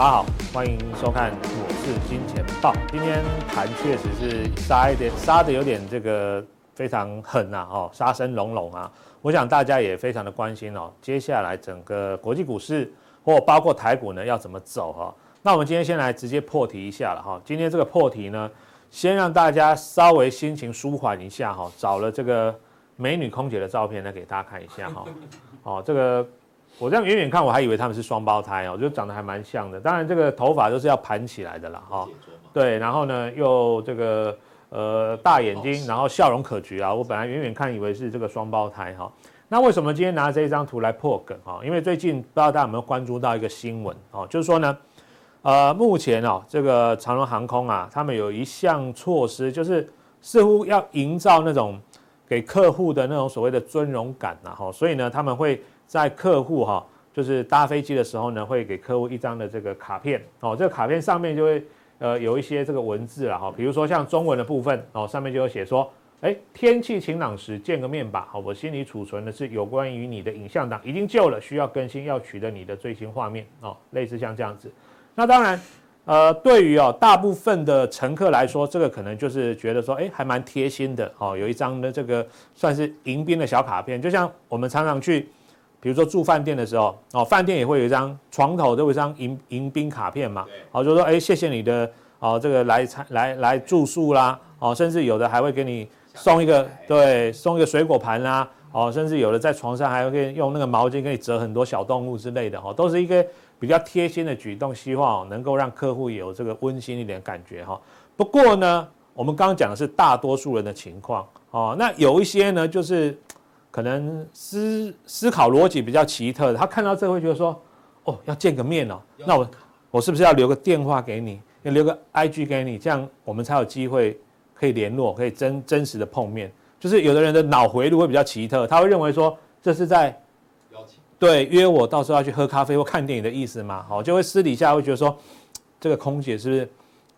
大家好，欢迎收看《我是金钱豹》。今天盘确实是杀一点，杀的有点这个非常狠呐，哦，杀声隆隆啊。我想大家也非常的关心哦，接下来整个国际股市或包括台股呢要怎么走哈？那我们今天先来直接破题一下了哈。今天这个破题呢，先让大家稍微心情舒缓一下哈，找了这个美女空姐的照片来给大家看一下哈。哦，这个我这样远远看我还以为他们是双胞胎哦，就长得还蛮像的。当然这个头发都是要盘起来的啦哈。对，然后呢又这个呃大眼睛，然后笑容可掬啊。我本来远远看以为是这个双胞胎哈。那为什么今天拿这一张图来破梗哈？因为最近不知道大家有没有关注到一个新闻哦，就是说呢。呃，目前哦，这个长荣航空啊，他们有一项措施，就是似乎要营造那种给客户的那种所谓的尊荣感呐，哈，所以呢，他们会在客户哈，就是搭飞机的时候呢，会给客户一张的这个卡片哦，这个卡片上面就会呃有一些这个文字了哈，比如说像中文的部分哦，上面就有写说，哎，天气晴朗时见个面吧，好，我心里储存的是有关于你的影像档已经旧了，需要更新，要取得你的最新画面哦，类似像这样子。那当然，呃，对于哦大部分的乘客来说，这个可能就是觉得说，哎，还蛮贴心的哦，有一张的这个算是迎宾的小卡片，就像我们常常去，比如说住饭店的时候，哦，饭店也会有一张床头都有一张迎迎宾卡片嘛，好，就说，哎，谢谢你的哦，这个来餐来，来住宿啦，哦，甚至有的还会给你送一个，对，送一个水果盘啦，哦，甚至有的在床上还会用那个毛巾给你折很多小动物之类的，哦，都是一个。比较贴心的举动，希望能够让客户有这个温馨一点的感觉哈。不过呢，我们刚刚讲的是大多数人的情况哦。那有一些呢，就是可能思思考逻辑比较奇特的，他看到这会觉得说，哦，要见个面哦，那我我是不是要留个电话给你，要留个 IG 给你，这样我们才有机会可以联络，可以真真实的碰面。就是有的人的脑回路会比较奇特，他会认为说这是在。对，约我到时候要去喝咖啡或看电影的意思嘛？好，就会私底下会觉得说，这个空姐是不是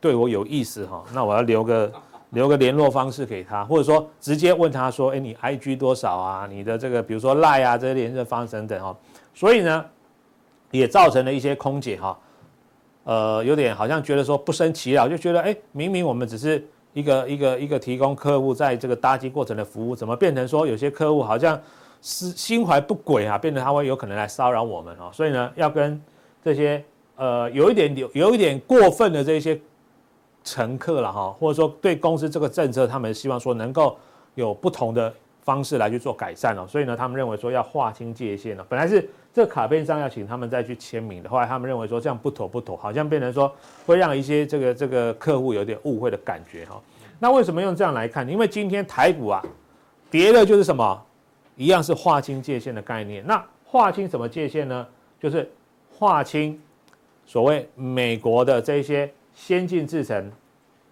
对我有意思哈？那我要留个留个联络方式给他，或者说直接问他说，哎，你 IG 多少啊？你的这个比如说 Line 啊这些联络方式等等哈。所以呢，也造成了一些空姐哈，呃，有点好像觉得说不生其扰，就觉得哎，明明我们只是一个一个一个提供客户在这个搭机过程的服务，怎么变成说有些客户好像？心心怀不轨啊，变得他会有可能来骚扰我们哦，所以呢，要跟这些呃有一点有有一点过分的这些乘客了哈，或者说对公司这个政策，他们希望说能够有不同的方式来去做改善哦，所以呢，他们认为说要划清界限了。本来是这卡片上要请他们再去签名的，后来他们认为说这样不妥不妥，好像变成说会让一些这个这个客户有点误会的感觉哈。那为什么用这样来看？因为今天台股啊跌的就是什么？一样是划清界限的概念。那划清什么界限呢？就是划清所谓美国的这些先进制程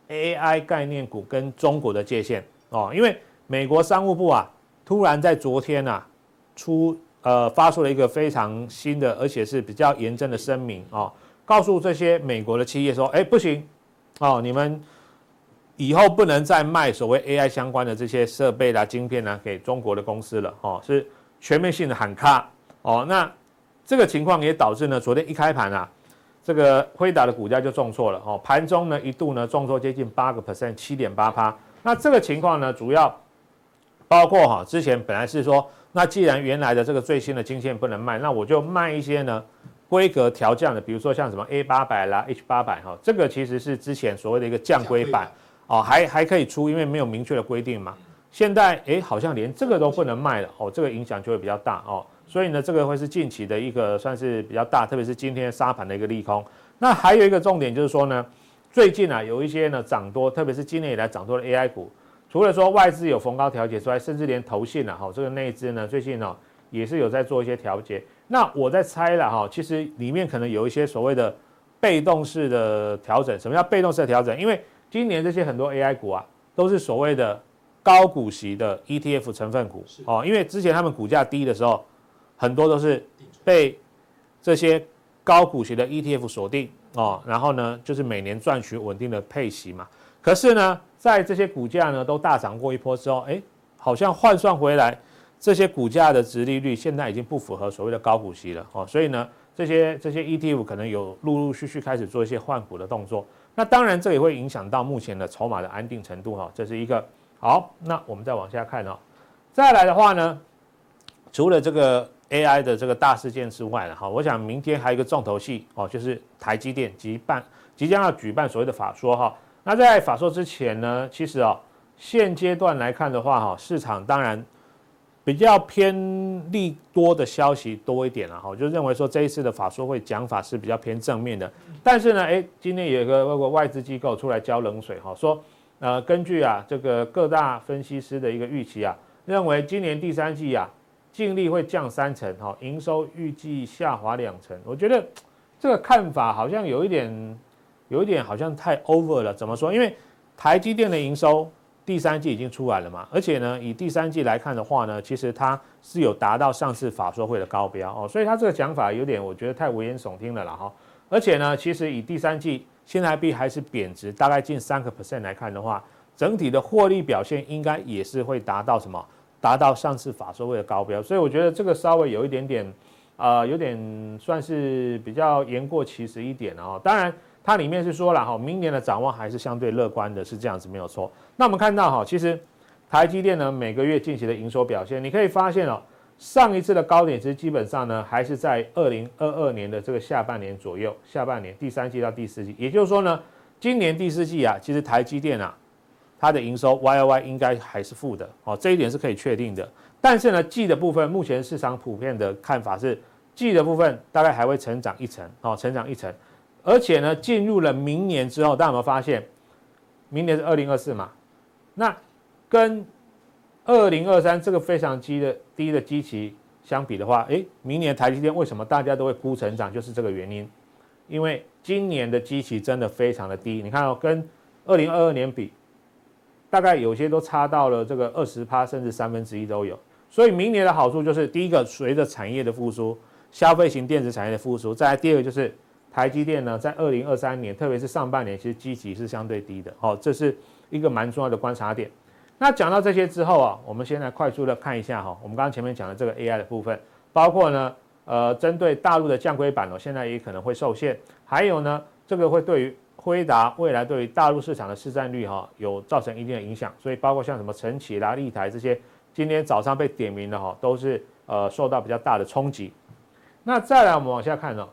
AI 概念股跟中国的界限哦。因为美国商务部啊，突然在昨天啊出呃发出了一个非常新的，而且是比较严正的声明哦，告诉这些美国的企业说：哎，不行哦，你们。以后不能再卖所谓 AI 相关的这些设备啦、晶片啦给中国的公司了哦，是全面性的喊卡哦。那这个情况也导致呢，昨天一开盘啊，这个辉达的股价就重挫了哦，盘中呢一度呢重挫接近八个 percent，七点八趴。那这个情况呢，主要包括哈，之前本来是说，那既然原来的这个最新的晶片不能卖，那我就卖一些呢规格调降的，比如说像什么 A 八百啦、H 八百哈，这个其实是之前所谓的一个降规版。哦，还还可以出，因为没有明确的规定嘛。现在诶，好像连这个都不能卖了哦，这个影响就会比较大哦。所以呢，这个会是近期的一个算是比较大，特别是今天沙盘的一个利空。那还有一个重点就是说呢，最近啊有一些呢涨多，特别是今年以来涨多的 AI 股，除了说外资有逢高调节之外，甚至连投信啊，哈，这个内资呢最近呢也是有在做一些调节。那我在猜了哈，其实里面可能有一些所谓的被动式的调整。什么叫被动式的调整？因为今年这些很多 AI 股啊，都是所谓的高股息的 ETF 成分股哦，因为之前他们股价低的时候，很多都是被这些高股息的 ETF 锁定哦，然后呢，就是每年赚取稳定的配息嘛。可是呢，在这些股价呢都大涨过一波之后，哎，好像换算回来，这些股价的殖利率现在已经不符合所谓的高股息了哦，所以呢。这些这些 ETF 可能有陆陆续续开始做一些换股的动作。那当然，这也会影响到目前的筹码的安定程度哈。这是一个好。那我们再往下看哦。再来的话呢，除了这个 AI 的这个大事件之外呢，哈，我想明天还有一个重头戏哦，就是台积电即办即将要举办所谓的法说哈。那在法说之前呢，其实哦，现阶段来看的话哈，市场当然比较偏利多的消息多一点了哈，就认为说这一次的法说会讲法是比较偏正面的。但是呢，哎，今天有一个外资机构出来浇冷水哈，说呃，根据啊这个各大分析师的一个预期啊。认为今年第三季啊，净利会降三成，哈，营收预计下滑两成。我觉得这个看法好像有一点，有一点好像太 over 了。怎么说？因为台积电的营收第三季已经出来了嘛，而且呢，以第三季来看的话呢，其实它是有达到上次法说会的高标哦，所以它这个讲法有点，我觉得太危言耸听了啦哈。而且呢，其实以第三季新台币还是贬值，大概近三个 percent 来看的话，整体的获利表现应该也是会达到什么？达到上次法说会的高标，所以我觉得这个稍微有一点点，呃，有点算是比较言过其实一点哦。当然，它里面是说了哈，明年的展望还是相对乐观的，是这样子没有错。那我们看到哈，其实台积电呢每个月近期的营收表现，你可以发现哦，上一次的高点其实基本上呢还是在二零二二年的这个下半年左右，下半年第三季到第四季，也就是说呢，今年第四季啊，其实台积电啊。它的营收 Y O Y 应该还是负的哦，这一点是可以确定的。但是呢，季的部分，目前市场普遍的看法是，季的部分大概还会成长一成哦，成长一成。而且呢，进入了明年之后，大家有没有发现，明年是二零二四嘛？那跟二零二三这个非常低的低的基期相比的话，诶，明年台积电为什么大家都会估成长？就是这个原因，因为今年的基期真的非常的低。你看哦，跟二零二二年比。大概有些都差到了这个二十趴，甚至三分之一都有。所以明年的好处就是，第一个随着产业的复苏，消费型电子产业的复苏；再来第二个就是台积电呢，在二零二三年，特别是上半年，其实积极是相对低的。哦，这是一个蛮重要的观察点。那讲到这些之后啊，我们先来快速的看一下哈，我们刚刚前面讲的这个 AI 的部分，包括呢，呃，针对大陆的降规版哦，现在也可能会受限，还有呢，这个会对于。辉达未来对于大陆市场的市占率哈有造成一定的影响，所以包括像什么晨起啦、立台这些，今天早上被点名的哈，都是呃受到比较大的冲击。那再来我们往下看呢，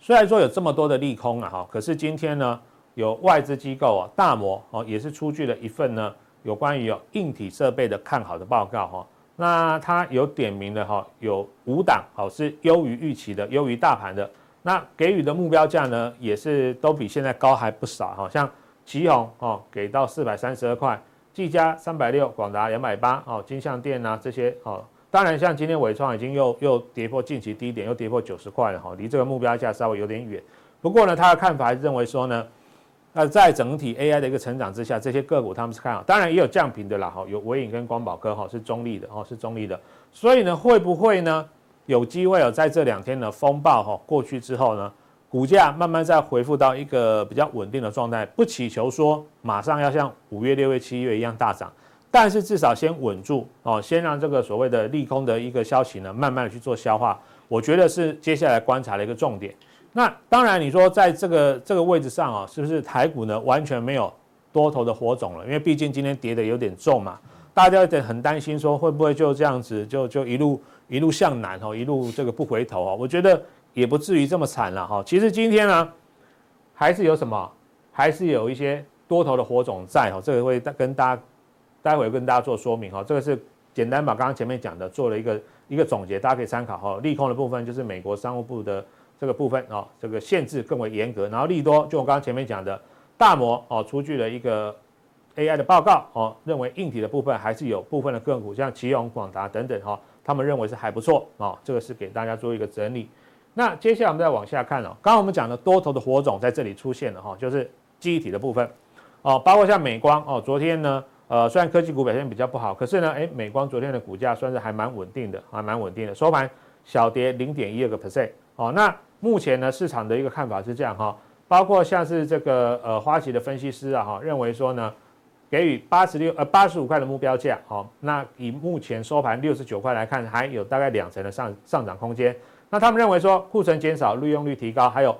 虽然说有这么多的利空啊哈，可是今天呢有外资机构啊大摩哦也是出具了一份呢有关于有硬体设备的看好的报告哈，那它有点名的哈有五档好是优于预期的，优于大盘的。那给予的目标价呢，也是都比现在高还不少哈。像奇鋐哦，给到四百三十二块，技嘉三百六，广达两百八哦，金相电啊这些哦。当然，像今天伟创已经又又跌破近期低点，又跌破九十块了哈，离这个目标价稍微有点远。不过呢，他的看法还是认为说呢，那在整体 AI 的一个成长之下，这些个股他们是看好。当然也有降评的啦哈，有纬颖跟光宝科哈是中立的哦，是中立的。所以呢，会不会呢？有机会有在这两天的风暴哈过去之后呢，股价慢慢再恢复到一个比较稳定的状态，不祈求说马上要像五月、六月、七月一样大涨，但是至少先稳住哦，先让这个所谓的利空的一个消息呢，慢慢的去做消化，我觉得是接下来观察的一个重点。那当然你说在这个这个位置上啊，是不是台股呢完全没有多头的火种了？因为毕竟今天跌得有点重嘛，大家有点很担心说会不会就这样子就就一路。一路向南哈，一路这个不回头哈，我觉得也不至于这么惨了哈。其实今天呢，还是有什么，还是有一些多头的火种在哈。这个会跟大家待会跟大家做说明哈。这个是简单把刚刚前面讲的做了一个一个总结，大家可以参考哈。利空的部分就是美国商务部的这个部分哦，这个限制更为严格。然后利多就我刚刚前面讲的，大摩哦出具了一个 AI 的报告哦，认为硬体的部分还是有部分的个股，像奇鋐、广达等等哈。他们认为是还不错啊，这个是给大家做一个整理。那接下来我们再往下看哦，刚刚我们讲的多头的火种在这里出现了哈，就是记忆体的部分哦，包括像美光哦，昨天呢，呃，虽然科技股表现比较不好，可是呢，哎，美光昨天的股价算是还蛮稳定的，还蛮稳定的，收盘小跌零点一二个 percent 哦。那目前呢，市场的一个看法是这样哈，包括像是这个呃花旗的分析师啊哈，认为说呢。给予八十六呃八十五块的目标价，好，那以目前收盘六十九块来看，还有大概两成的上上涨空间。那他们认为说库存减少、利用率提高，还有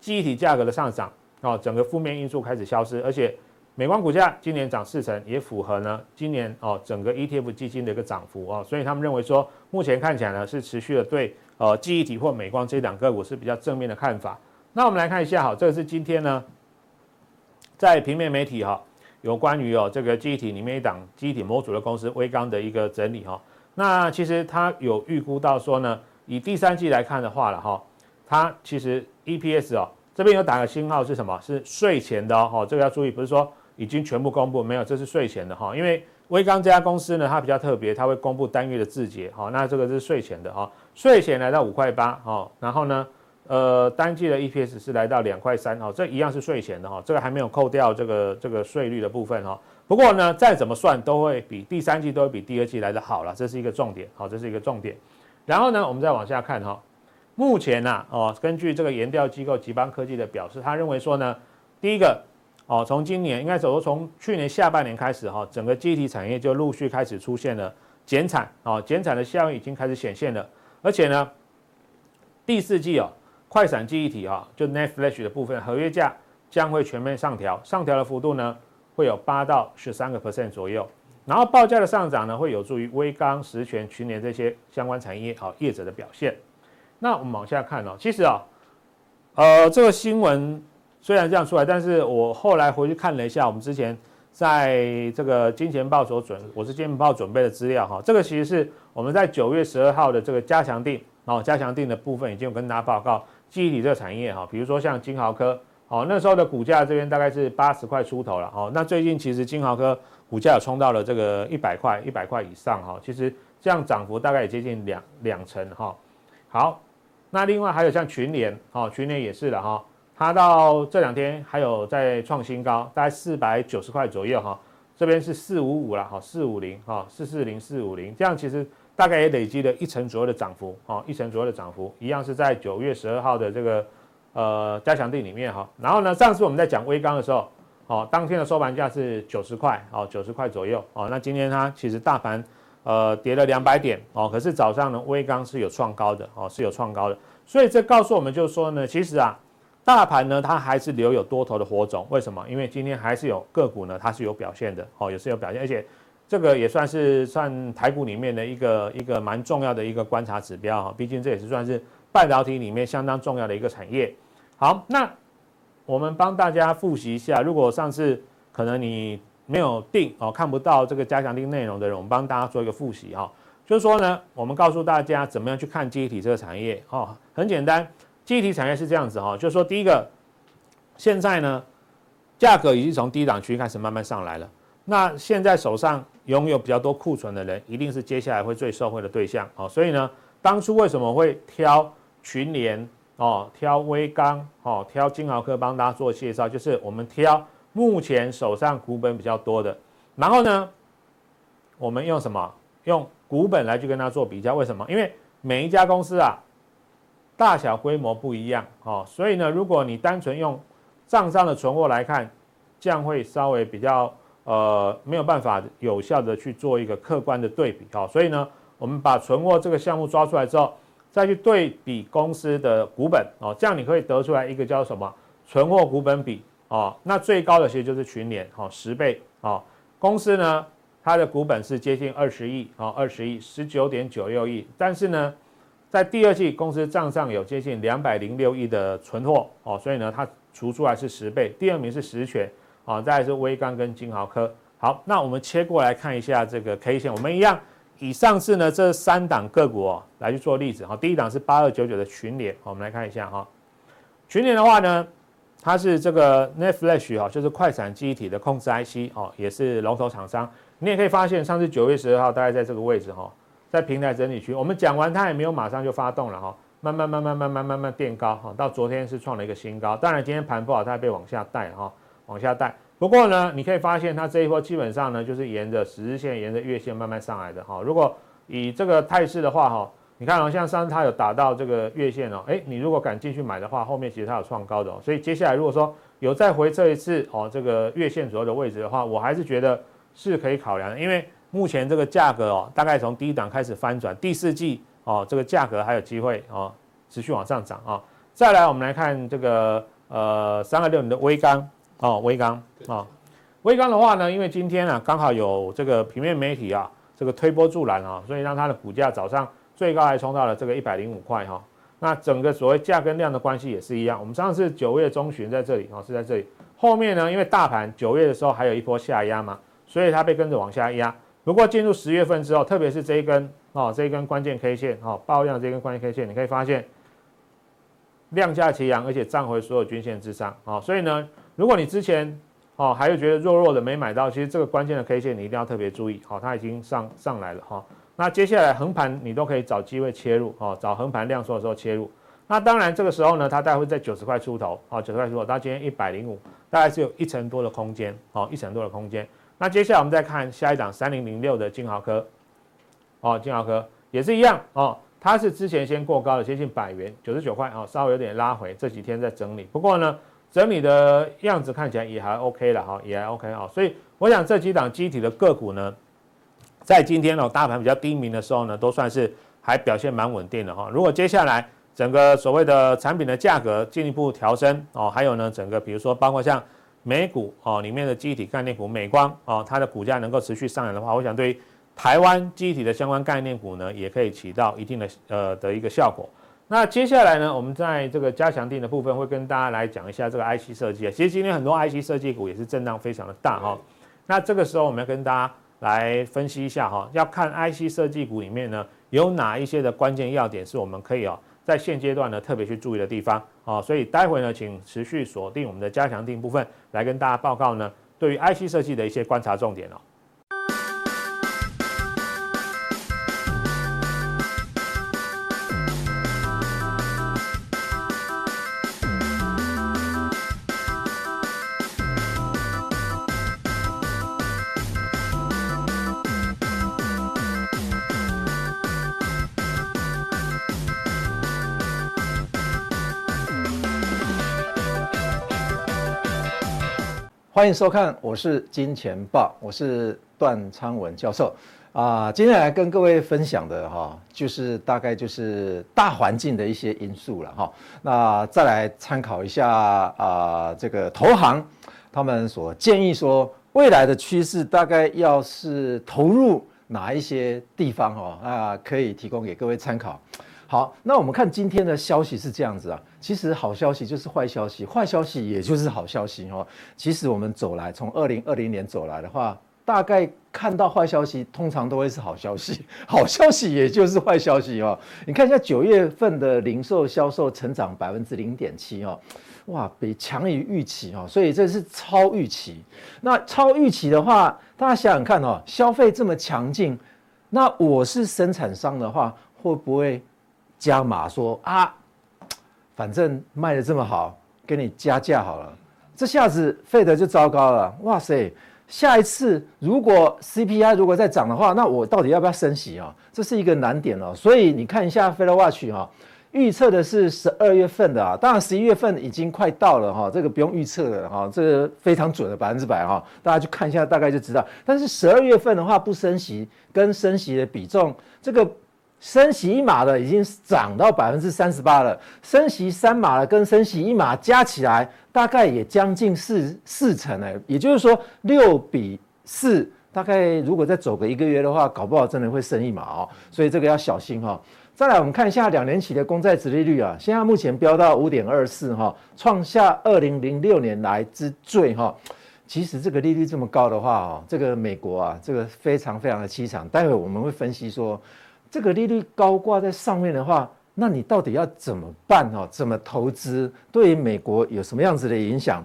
记忆体价格的上涨，哦，整个负面因素开始消失，而且美光股价今年涨四成，也符合呢今年哦整个 ETF 基金的一个涨幅哦，所以他们认为说目前看起来呢是持续的对呃记忆体或美光这两个股是比较正面的看法。那我们来看一下哈，这个是今天呢在平面媒体哈有关于哦这个记忆体里面一档记忆体模组的公司威刚的一个整理哈。那其实它有预估到说呢。以第三季来看的话了哈，它其实 EPS 哦这边有打个星号是什么？是税前的哦，这个要注意，不是说已经全部公布没有，这是税前的哈。因为威刚这家公司呢，它比较特别，它会公布单月的自结哈。那这个是税前的哈，税前来到五块八哈，然后呢，呃，单季的 EPS 是来到两块三哈，这一样是税前的哈，这个还没有扣掉这个这个税率的部分哈。不过呢，再怎么算都会比第三季都会比第二季来的好了，这是一个重点，好，这是一个重点。然后呢，我们再往下看哈，目前呢、啊，哦，根据这个研调机构集邦科技的表示，他认为说呢，第一个，哦，从今年应该说从去年下半年开始哈，整个记忆体产业就陆续开始出现了减产，哦，减产的效应已经开始显现了，而且呢，第四季哦，快闪记忆体哈，就 Net Flash 的部分合约价将会全面上调，上调的幅度呢，会有八到十三个 percent 左右。然后报价的上涨呢，会有助于威刚、十銓、群联这些相关产业好业者的表现。那我们往下看哦，其实啊，呃，这个新闻虽然这样出来，但是我后来回去看了一下，我们之前在这个金钱豹所准，我是金钱豹准备的资料哈，这个其实是我们在九月十二号的这个加强錠哦，加强錠的部分已经有跟大家报告记忆体这个产业哈，比如说像金豪科，哦，那时候的股价这边大概是八十块出头了哦，那最近其实金豪科。股价有冲到了这个一百块，一百块以上哈，其实这样涨幅大概也接近两两成哈。好，那另外还有像群联，哈，群联也是的哈，它到这两天还有在创新高，大概四百九十块左右哈。这边是四五五了哈，四五零哈，四四零四五零，这样其实大概也累积了一成左右的涨幅哈，一成左右的涨幅，一样是在九月十二号的这个呃加强地里面哈。然后呢，上次我们在讲威刚的时候。哦，当天的收盘价是九十块，哦，九十块左右，哦，那今天它其实大盘呃跌了两百点，哦，可是早上呢，威刚是有创高的，哦，是有创高的，所以这告诉我们就是说呢，其实啊，大盘呢它还是留有多头的火种，为什么？因为今天还是有个股呢，它是有表现的，哦，也是有表现，而且这个也算是算台股里面的一个一个蛮重要的一个观察指标，哈，毕竟这也是算是半导体里面相当重要的一个产业。好，那。我们帮大家复习一下，如果上次可能你没有定哦，看不到这个加强錠内容的人，我们帮大家做一个复习哈。就是说呢，我们告诉大家怎么样去看记忆体这个产业哦，很简单，记忆体产业是这样子哈，就是说第一个，现在呢，价格已经从低档区开始慢慢上来了，那现在手上拥有比较多库存的人，一定是接下来会最受惠的对象哦。所以呢，当初为什么会挑群联？哦，挑威刚，哦，挑金豪科帮大家做介绍，就是我们挑目前手上股本比较多的，然后呢，我们用什么？用股本来去跟他做比较，为什么？因为每一家公司啊，大小规模不一样，哦，所以呢，如果你单纯用账上的存货来看，这样会稍微比较呃没有办法有效的去做一个客观的对比，哦，所以呢，我们把存货这个项目抓出来之后。再去对比公司的股本哦，这样你可以得出来一个叫什么存货股本比哦，那最高的其实就是群联哦，十倍哦。公司呢，它的股本是接近二十亿哦，二十亿十九点九六亿，但是呢，在第二季公司账上有接近两百零六亿的存货哦，所以呢，它除出来是十倍。第二名是十銓啊，再来是威刚跟金豪科。好，那我们切过来看一下这个 K 线，我们一样。以上次呢，这三档个股哦，来去做例子哈。第一档是八二九九的群联，我们来看一下哈。群联的话呢，它是这个 Netflash 哈，就是快闪记忆体的控制 IC 哦，也是龙头厂商。你也可以发现，上次九月十二号大概在这个位置哈，在平台整理区，我们讲完它也没有马上就发动了哈，慢慢慢慢慢慢慢慢变高哈，到昨天是创了一个新高。当然今天盘不好，它还被往下带哈，往下带。不过呢，你可以发现它这一波基本上呢，就是沿着十日线、沿着月线慢慢上来的哈。如果以这个态势的话哈，你看哦，像上次它有打到这个月线哦，诶，你如果敢进去买的话，后面其实它有创高的哦。所以接下来如果说有再回测一次哦，这个月线左右的位置的话，我还是觉得是可以考量的，因为目前这个价格哦，大概从低档开始翻转，第四季哦，这个价格还有机会哦，持续往上涨啊。再来，我们来看这个呃三二六零的威刚哦，微刚啊，微刚的话呢，因为今天啊刚好有这个平面媒体啊这个推波助澜啊，所以让它的股价早上最高还冲到了这个一百零五块哈。那整个所谓价跟量的关系也是一样，我们上次九月中旬在这里啊是在这里，后面呢因为大盘九月的时候还有一波下压嘛，所以它被跟着往下压。不过进入十月份之后，特别是这一根哦，这一根关键 K 线哦，爆量这一根关键 K 线，你可以发现量价齐扬，而且站回所有均线之上哦。所以呢，如果你之前哦还有觉得弱弱的没买到，其实这个关键的 K 线你一定要特别注意哦，它已经上上来了哈。那接下来横盘你都可以找机会切入哦，找横盘量缩的时候切入。那当然这个时候呢，它大概会在九十块出头哦，九十块出头到今天一百零五，大概是有一成多的空间哦，一成多的空间。那接下来我们再看下一档三零零六的金豪科，哦，金豪科也是一样哦，它是之前先过高的接近百元九十九块哦，稍微有点拉回，这几天在整理，不过呢，整理的样子看起来也还 OK 了哈，也还 OK 啊，所以我想这几档机体的个股呢，在今天哦大盘比较低迷的时候呢，都算是还表现蛮稳定的哈。如果接下来整个所谓的产品的价格进一步调升哦，还有呢，整个比如说包括像。美股哦，里面的机体概念股美光哦，它的股价能够持续上来的话，我想对于台湾机体的相关概念股呢，也可以起到一定的呃的一个效果。那接下来呢，我们在这个加强定的部分会跟大家来讲一下这个 IC 设计啊。其实今天很多 IC 设计股也是震荡非常的大哈。那这个时候我们要跟大家来分析一下哈，要看 IC 设计股里面呢有哪一些的关键要点是我们可以哦。在现阶段呢，特别去注意的地方啊，所以待会呢，请持续锁定我们的加强定部分，来跟大家报告呢，对于 IC 设计的一些观察重点哦。欢迎收看，我是金钱豹，我是段昌文教授啊。今天来跟各位分享的哈，就是大概就是大环境的一些因素了哈。那再来参考一下啊，这个投行他们所建议说，未来的趋势大概要是投入哪一些地方哦，啊，可以提供给各位参考。好，那我们看今天的消息是这样子啊。其实好消息就是坏消息，坏消息也就是好消息哦。其实我们走来，从二零二零年走来的话，大概看到坏消息，通常都会是好消息。好消息也就是坏消息哦。你看一下九月份的零售销售成长百分之零点七哦，哇，比强于预期哦。所以这是超预期。那超预期的话，大家想想看哦，消费这么强劲，那我是生产商的话，会不会？加码说啊，反正卖得这么好，给你加价好了。这下子费德就糟糕了。哇塞，下一次如果 CPI 如果再涨的话，那我到底要不要升息啊？这是一个难点哦。所以你看一下 FedWatch 哈，预测的是十二月份的啊，当然十一月份已经快到了哈，这个不用预测了哈，这个非常准的百分之百哈，大家去看一下大概就知道。但是十二月份的话不升息，跟升息的比重这个。升息一码的已经涨到百分之三十八了，升息三码的跟升息一码加起来大概也将近四四成哎，也就是说六比四，大概如果再走个一个月的话，搞不好真的会升一码哦，所以这个要小心哈。再来我们看一下两年期的公债殖利率啊，现在目前飙到五点二四哈，创下二零零六年来之最哈。其实这个利率这么高的话哦，这个美国啊，这个非常非常的凄惨。待会我们会分析说。这个利率高挂在上面的话，那你到底要怎么办哦？怎么投资？对于美国有什么样子的影响？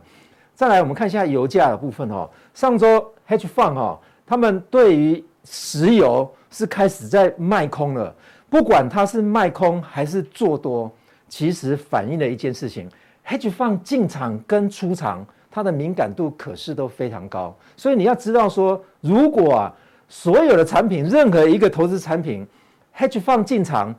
再来，我们看一下油价的部分哦。上周 Hedge Fund 哈，他们对于石油是开始在卖空了。不管它是卖空还是做多，其实反映了一件事情：Hedge Fund 进场跟出场，它的敏感度可是都非常高。所以你要知道说，如果啊，所有的产品，任何一个投资产品，Hedge Fund 进场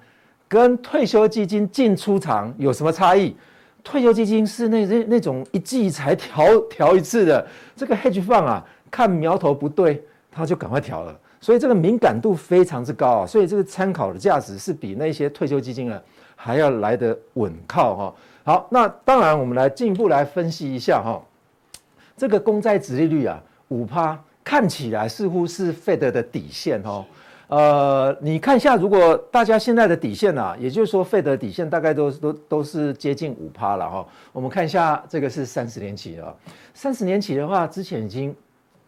跟退休基金进出场有什么差异？退休基金是那那那种一季才调调一次的，这个 Hedge Fund 啊，看苗头不对，他就赶快调了，所以这个敏感度非常之高啊，所以这个参考的价值是比那些退休基金啊还要来得稳靠哈。好，那当然我们来进一步来分析一下哈，这个公债殖利率啊，五趴看起来似乎是 Fed 的底线哈。呃，你看一下，如果大家现在的底线啊，也就是说费德底线大概都都都是接近五趴了哈。我们看一下，这个是三十年期的，三十年期的话，之前已经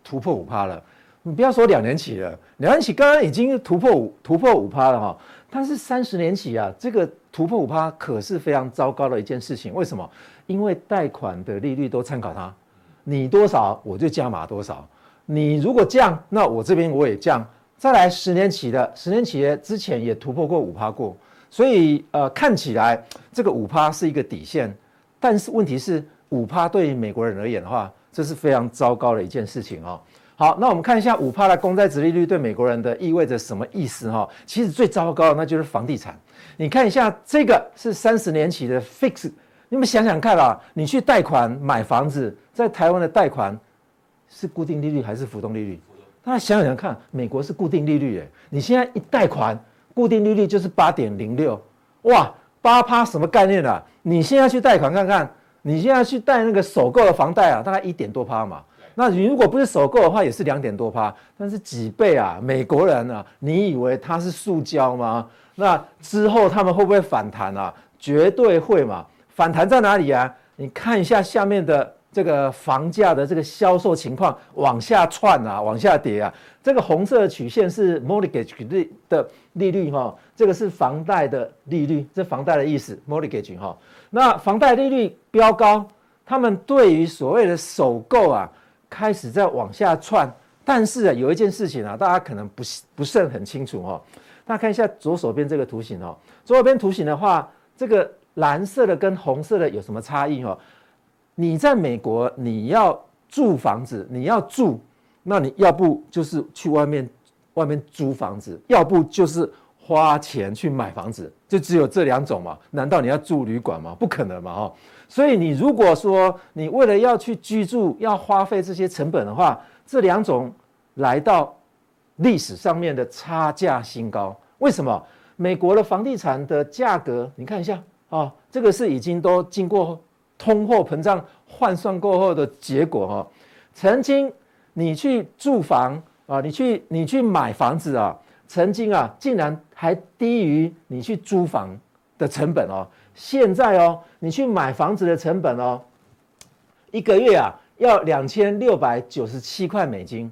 突破五趴了。你不要说两年期了，两年期刚刚已经突破五突破五趴了哈。但是三十年期啊，这个突破五趴可是非常糟糕的一件事情。为什么？因为贷款的利率都参考它，你多少我就加码多少。你如果降，那我这边我也降。再来十年期的，十年期的之前也突破过五趴过，所以呃看起来这个五趴是一个底线，但是问题是五趴对于美国人而言的话，这是非常糟糕的一件事情哦。好，那我们看一下五趴的公债殖利率对美国人的意味着什么意思哈？其实最糟糕的那就是房地产。你看一下这个是三十年期的 fix，你们想想看啊，你去贷款买房子，在台湾的贷款是固定利率还是浮动利率？大家想想看，美国是固定利率诶，你现在一贷款，固定利率就是八点零六，哇，八趴什么概念啊？你现在去贷款看看，你现在去贷那个首购的房贷啊，大概一点多趴嘛。那你如果不是首购的话，也是两点多趴，但是几倍啊？美国人啊，你以为它是塑胶吗？那之后他们会不会反弹啊？绝对会嘛！反弹在哪里啊？你看一下下面的。这个房价的这个销售情况往下窜啊，往下跌啊。这个红色的曲线是 mortgage 的利率哈，这个是房贷的利率，这房贷的意思 mortgage 哈。那房贷利率飙高，他们对于所谓的首购啊，开始在往下窜。但是啊，有一件事情啊，大家可能不不是很清楚哦。大家看一下左手边这个图形哦，左手边图形的话，这个蓝色的跟红色的有什么差异哦？你在美国，你要住房子，你要住，那你要不就是去外面外面租房子，要不就是花钱去买房子，就只有这两种嘛？难道你要住旅馆吗？不可能嘛！哈，所以你如果说你为了要去居住，要花费这些成本的话，这两种来到历史上面的差价新高。为什么？美国的房地产的价格，你看一下啊，这个是已经都经过。通货膨胀换算过后的结果哈，曾经你去住房啊，你去你去买房子啊，曾经啊竟然还低于你去租房的成本哦。现在哦，你去买房子的成本哦，一个月啊要两千六百九十七块美金，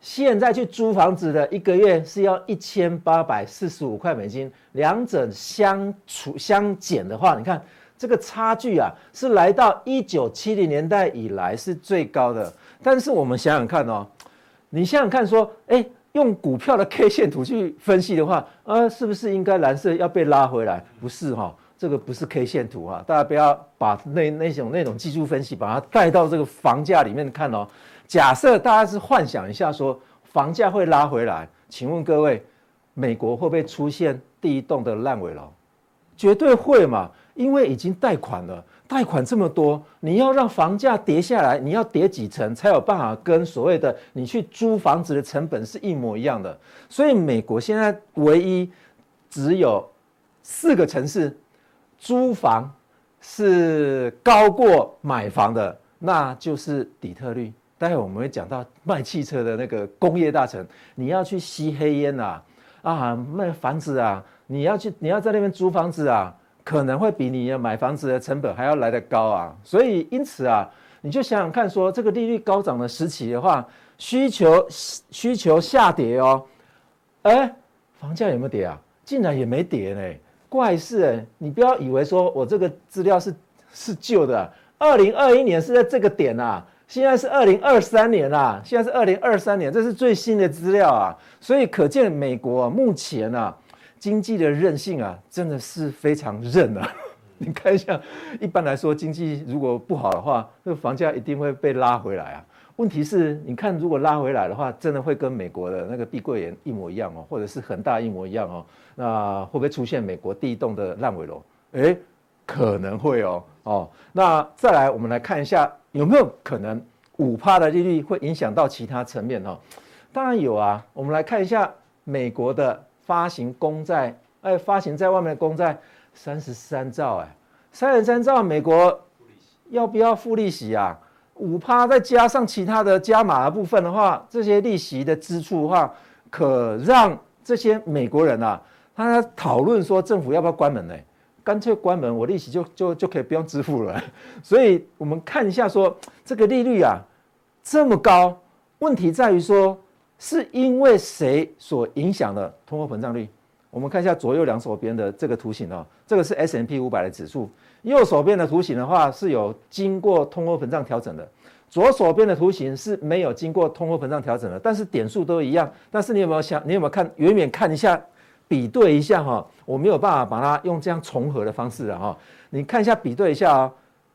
现在去租房子的一个月是要一千八百四十五块美金，两者相除相减的话，你看。这个差距啊，是来到一九七零年代以来是最高的。但是我们想想看哦，你想想看，说，哎，用股票的 K 线图去分析的话，呃，是不是应该蓝色要被拉回来？不是哈，这个不是 K 线图啊，大家不要把那那种那种技术分析把它带到这个房价里面看哦。假设大家是幻想一下说房价会拉回来，请问各位，美国会不会出现第一栋的烂尾楼？绝对会嘛。因为已经贷款了，贷款这么多，你要让房价跌下来，你要跌几层才有办法跟所谓的你去租房子的成本是一模一样的。所以美国现在唯一只有四个城市租房是高过买房的，那就是底特律。待会我们会讲到卖汽车的那个工业大城，你要去吸黑烟呐，啊，卖房子啊，你要去你要在那边租房子啊。可能会比你要买房子的成本还要来得高啊，所以因此啊，你就想想看，说这个利率高涨的时期的话，需求需求下跌哦，哎，房价有没有跌啊？竟然也没跌呢，怪事哎！你不要以为说我这个资料是是旧的，二零二一年是在这个点啊，现在是二零二三年啊，现在是二零二三年，这是最新的资料啊，所以可见美国，目前啊。经济的韧性啊，真的是非常韧啊！你看一下，一般来说，经济如果不好的话，那房价一定会被拉回来啊。问题是，你看如果拉回来的话，真的会跟美国的那个碧桂园一模一样哦，或者是恒大一模一样哦。那会不会出现美国第一栋的烂尾楼？诶，可能会哦。哦，那再来，我们来看一下有没有可能五趴的利率会影响到其他层面哦？当然有啊。我们来看一下美国的。发行公债，哎，发行在外面的公债，三十三兆哎，三十三兆，美国要不要付利息啊？五趴再加上其他的加码的部分的话，这些利息的支出的话，可让这些美国人啊，他讨论说政府要不要关门呢？干脆关门，我利息就就就可以不用支付了。所以我们看一下说这个利率啊这么高，问题在于说是因为谁所影响的通货膨胀率？我们看一下左右两手边的这个图形哦，这个是 S&P 五百的指数。右手边的图形的话是有经过通货膨胀调整的，左手边的图形是没有经过通货膨胀调整的，但是点数都一样。但是你有没有想，你有没有看远远看一下，比对一下哈？我没有办法把它用这样重合的方式了哈。你看一下比对一下啊，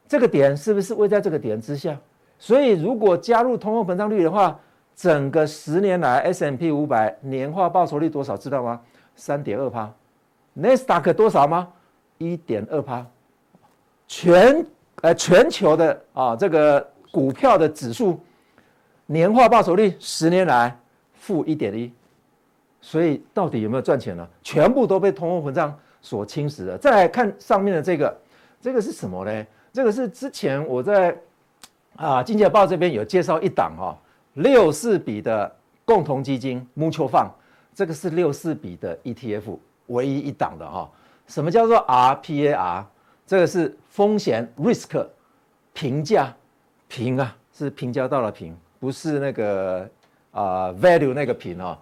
这个点是不是位在这个点之下？所以如果加入通货膨胀率的话，整个十年来，S M P 五百年化报酬率多少？知道吗？三点二趴。纳斯达克多少吗？一点二趴。全呃全球的啊这个股票的指数年化报酬率十年来负一点一，所以到底有没有赚钱呢？全部都被通货膨胀所侵蚀了。再来看上面的这个，这个是什么呢？这个是之前我在啊《经济报》这边有介绍一档哈六四比的共同基金 Mutual Fund，这个是六四比的 ETF 唯一一档的哈。什么叫做 RPAR？这个是风险 risk 评价评啊，是评价到了评，不是那个啊、value 那个评、哦。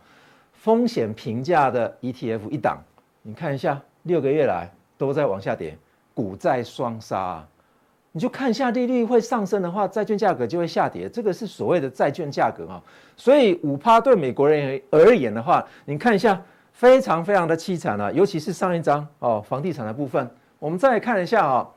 风险评价的 ETF 一档，你看一下，六个月来都在往下跌，股债双杀。你就看一下利率会上升的话，债券价格就会下跌，这个是所谓的债券价格啊。所以五趴对美国人而言的话，你看一下，非常非常的凄惨啊，尤其是上一张哦，房地产的部分。我们再来看一下啊，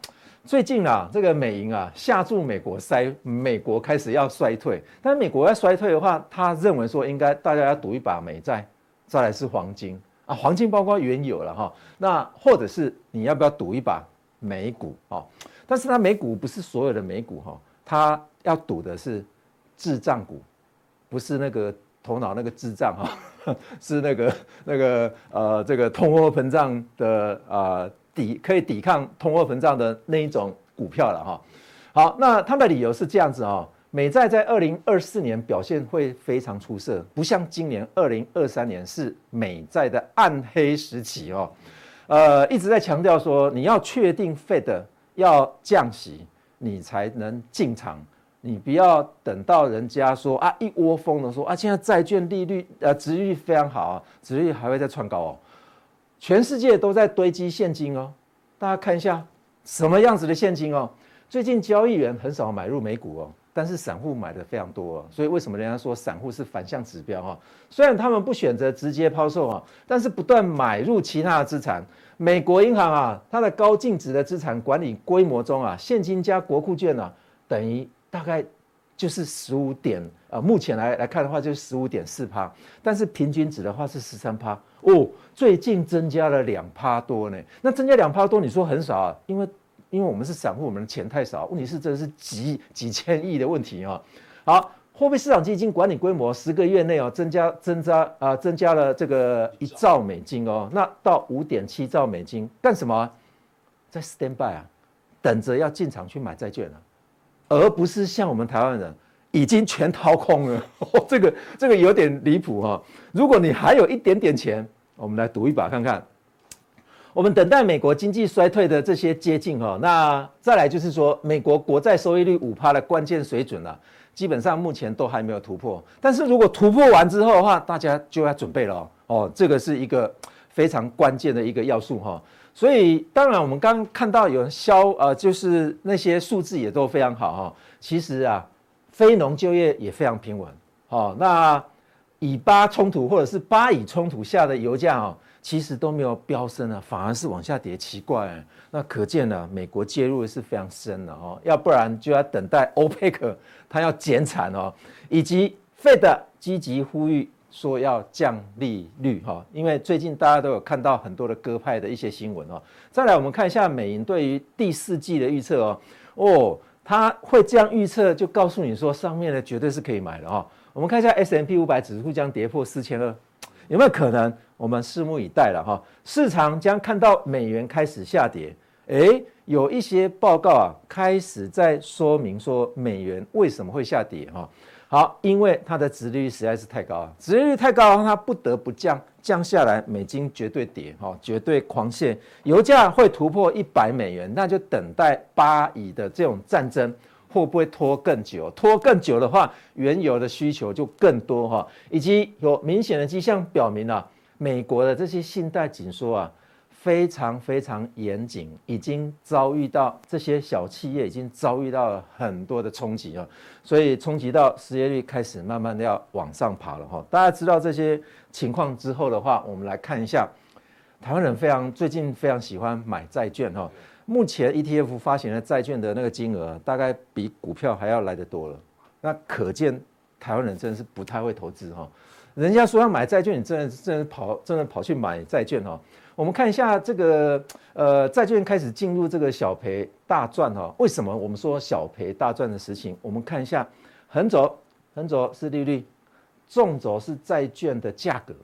最近啊，这个美银啊下注美国衰，美国开始要衰退。但美国要衰退的话，他认为说应该大家要赌一把美债，再来是黄金啊，黄金包括原油了哈。那或者是你要不要赌一把美股哦？但是它美股不是所有的美股哈，它要赌的是滞胀股，不是那个头脑那个智障哈，是那个那个呃这个通货膨胀的啊。抵可以抵抗通货膨胀的那一种股票了哈。好，那他的理由是这样子啊，美债在二零二四年表现会非常出色，不像今年二零二三年是美债的暗黑时期哦。呃，一直在强调说，你要确定 Fed 要降息，你才能进场，你不要等到人家说啊一窝蜂的说啊，现在债券利率呃殖利率非常好啊，殖利率还会再窜高哦。全世界都在堆积现金哦，大家看一下什么样子的现金哦。最近交易员很少买入美股哦，但是散户买的非常多。所以为什么人家说散户是反向指标哈？虽然他们不选择直接抛售啊，但是不断买入其他的资产。美国银行啊，它的高净值的资产管理规模中啊，现金加国库券啊，等于大概就是十五点啊，目前来来看的话就是十五点四趴，但是平均值的话是十三趴。哦，最近增加了两趴多呢。那增加两趴多，你说很少啊？因为因为我们是散户，我们的钱太少。问题是这是几几千亿的问题啊。好，货币市场基金管理规模十个月内哦，增加增加啊，增加了这个一兆美金哦。那到五点七兆美金干什么？在 stand by 啊，等着要进场去买债券啊，而不是像我们台湾人。已经全掏空了，哦、这个这个有点离谱哈。如果你还有一点点钱，我们来赌一把看看。我们等待美国经济衰退的这些接近哈，那再来就是说，美国国债收益率五趴的关键水准了，基本上目前都还没有突破。但是如果突破完之后的话，大家就要准备了哦。这个是一个非常关键的一个要素哈。所以当然我们刚看到有人消呃，就是那些数字也都非常好哈。其实啊。非农就业也非常平稳，哦，那以巴冲突或者是巴以冲突下的油价哦，其实都没有飙升啊，反而是往下跌，奇怪，那可见呢，美国介入的是非常深的哦，要不然就要等待欧佩克它要减产哦，以及 Fed 积极呼吁说要降利率哈，因为最近大家都有看到很多的鸽派的一些新闻哦，再来我们看一下美银对于第四季的预测哦，哦。他会这样预测，就告诉你说上面的绝对是可以买的哈。我们看一下 S M P 五百指数将跌破四千二，有没有可能？我们拭目以待了哈。市场将看到美元开始下跌，诶，有一些报告啊开始在说明说美元为什么会下跌哈。好，因为它的殖利率实在是太高啊，殖利率太高，它不得不降降下来，美金绝对跌哈，绝对狂泻，油价会突破一百美元，那就等待巴以的这种战争会不会拖更久？拖更久的话，原油的需求就更多哈，以及有明显的迹象表明啊，美国的这些信贷紧缩啊。非常非常严谨，已经遭遇到这些小企业已经遭遇到了很多的冲击啊，所以冲击到失业率开始慢慢的要往上爬了哈。大家知道这些情况之后的话，我们来看一下，台湾人非常最近非常喜欢买债券哈。目前 ETF 发行的债券的那个金额大概比股票还要来得多了，那可见台湾人真的是不太会投资哈。人家说要买债券，你真的真的跑真的跑去买债券哈。我们看一下这个呃，债券开始进入这个小赔大赚哈。为什么我们说小赔大赚的事情？我们看一下横轴，横轴是利率，纵轴是债券的价格。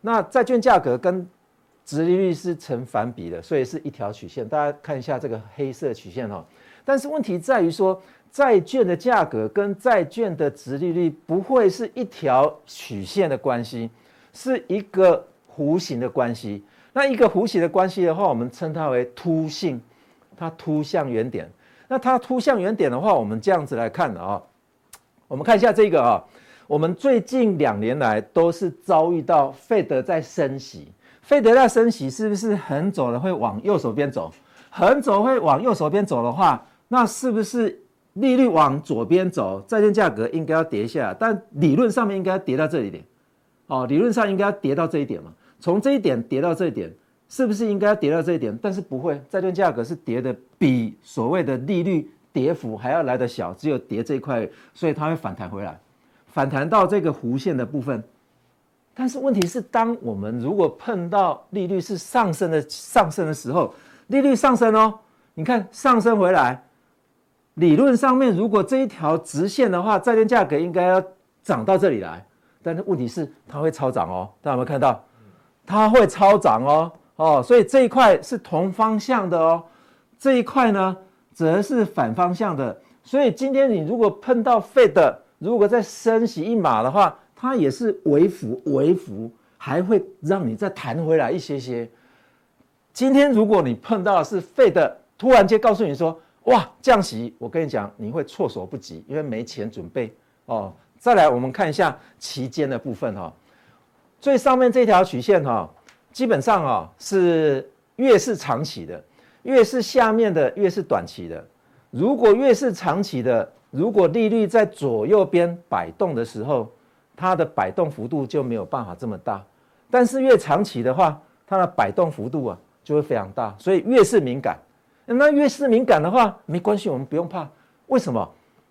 那债券价格跟殖利率是成反比的，所以是一条曲线。大家看一下这个黑色曲线哈。但是问题在于说，债券的价格跟债券的殖利率不会是一条曲线的关系，是一个弧形的关系。那一个弧形的关系的话，我们称它为凸性，它凸向原点。那它凸向原点的话，我们这样子来看啊，我们看一下这个啊，我们最近两年来都是遭遇到费德在升息，费德在升息是不是横走的会往右手边走？横走会往右手边走的话，那是不是利率往左边走，债券价格应该要跌下来？但理论上面应该要跌到这里点，哦，理论上应该要跌到这一点嘛。从这一点跌到这一点，是不是应该要跌到这一点？但是不会，债券价格是跌的比所谓的利率跌幅还要来得小，只有跌这一块，所以它会反弹回来，反弹到这个弧线的部分。但是问题是，当我们如果碰到利率是上升的上升的时候，利率上升哦，你看上升回来，理论上面如果这一条直线的话，债券价格应该要涨到这里来，但是问题是它会超涨哦，大家有没有看到？它会超涨哦，哦，所以这一块是同方向的哦，这一块呢则是反方向的。所以今天你如果碰到 Fed，如果再升息一码的话，它也是微幅微幅，还会让你再弹回来一些些。今天如果你碰到的是废的突然间告诉你说哇降息，我跟你讲你会措手不及，因为没钱准备哦。再来我们看一下期间的部分哈、哦。最上面这条曲线哈，基本上啊是越是长期的，越是下面的越是短期的。如果越是长期的，如果利率在左右边摆动的时候，它的摆动幅度就没有办法这么大。但是越长期的话，它的摆动幅度啊就会非常大。所以越是敏感，那越是敏感的话，没关系，我们不用怕。为什么？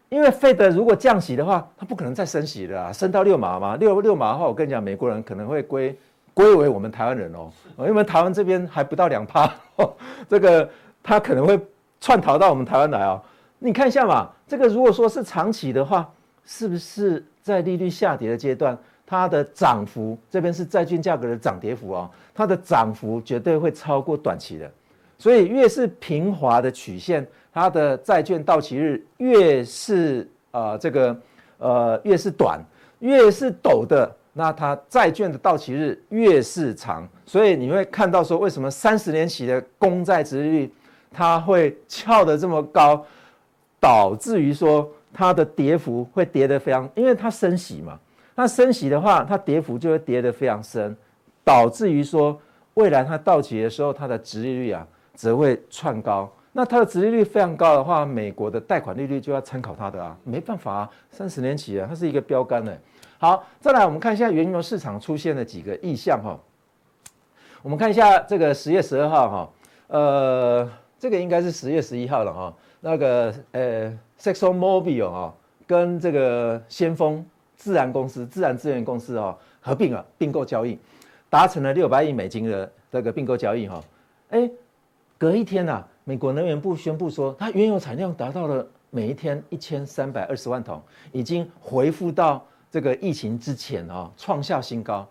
因为费德如果降息的话，它不可能再升息的啊，升到六码嘛，六六码的话，我跟你讲，美国人可能会归归为我们台湾人哦，因为台湾这边还不到两趴，这个他可能会窜逃到我们台湾来哦。你看一下嘛，这个如果说是长期的话，是不是在利率下跌的阶段，它的涨幅这边是债券价格的涨跌幅哦，它的涨幅绝对会超过短期的，所以越是平滑的曲线。它的债券到期日越是呃这个呃越是短，越是陡的，那它债券的到期日越是长，所以你会看到说，为什么三十年期的公债殖利率它会翘得这么高，导致于说它的跌幅会跌得非常，因为它升息嘛，那升息的话，它跌幅就会跌得非常深，导致于说未来它到期的时候，它的殖利率啊则会窜高。那它的殖利率非常高的话，美国的贷款利率就要参考它的啊，没办法啊，三十年期啊，它是一个标杆的。好，再来我们看一下原油市场出现的几个意象哈。我们看一下这个十月十二号哈，呃，这个应该是十月十一号了哈。那个呃，Exxon Mobil 哈跟这个先锋自然公司、自然资源公司哈合并了并购交易，达成了六百亿美金的这个并购交易哈。哎，隔一天呐、啊。美国能源部宣布说，它原油产量达到了每一天一千三百二十万桶，已经恢复到这个疫情之前啊，创下新高。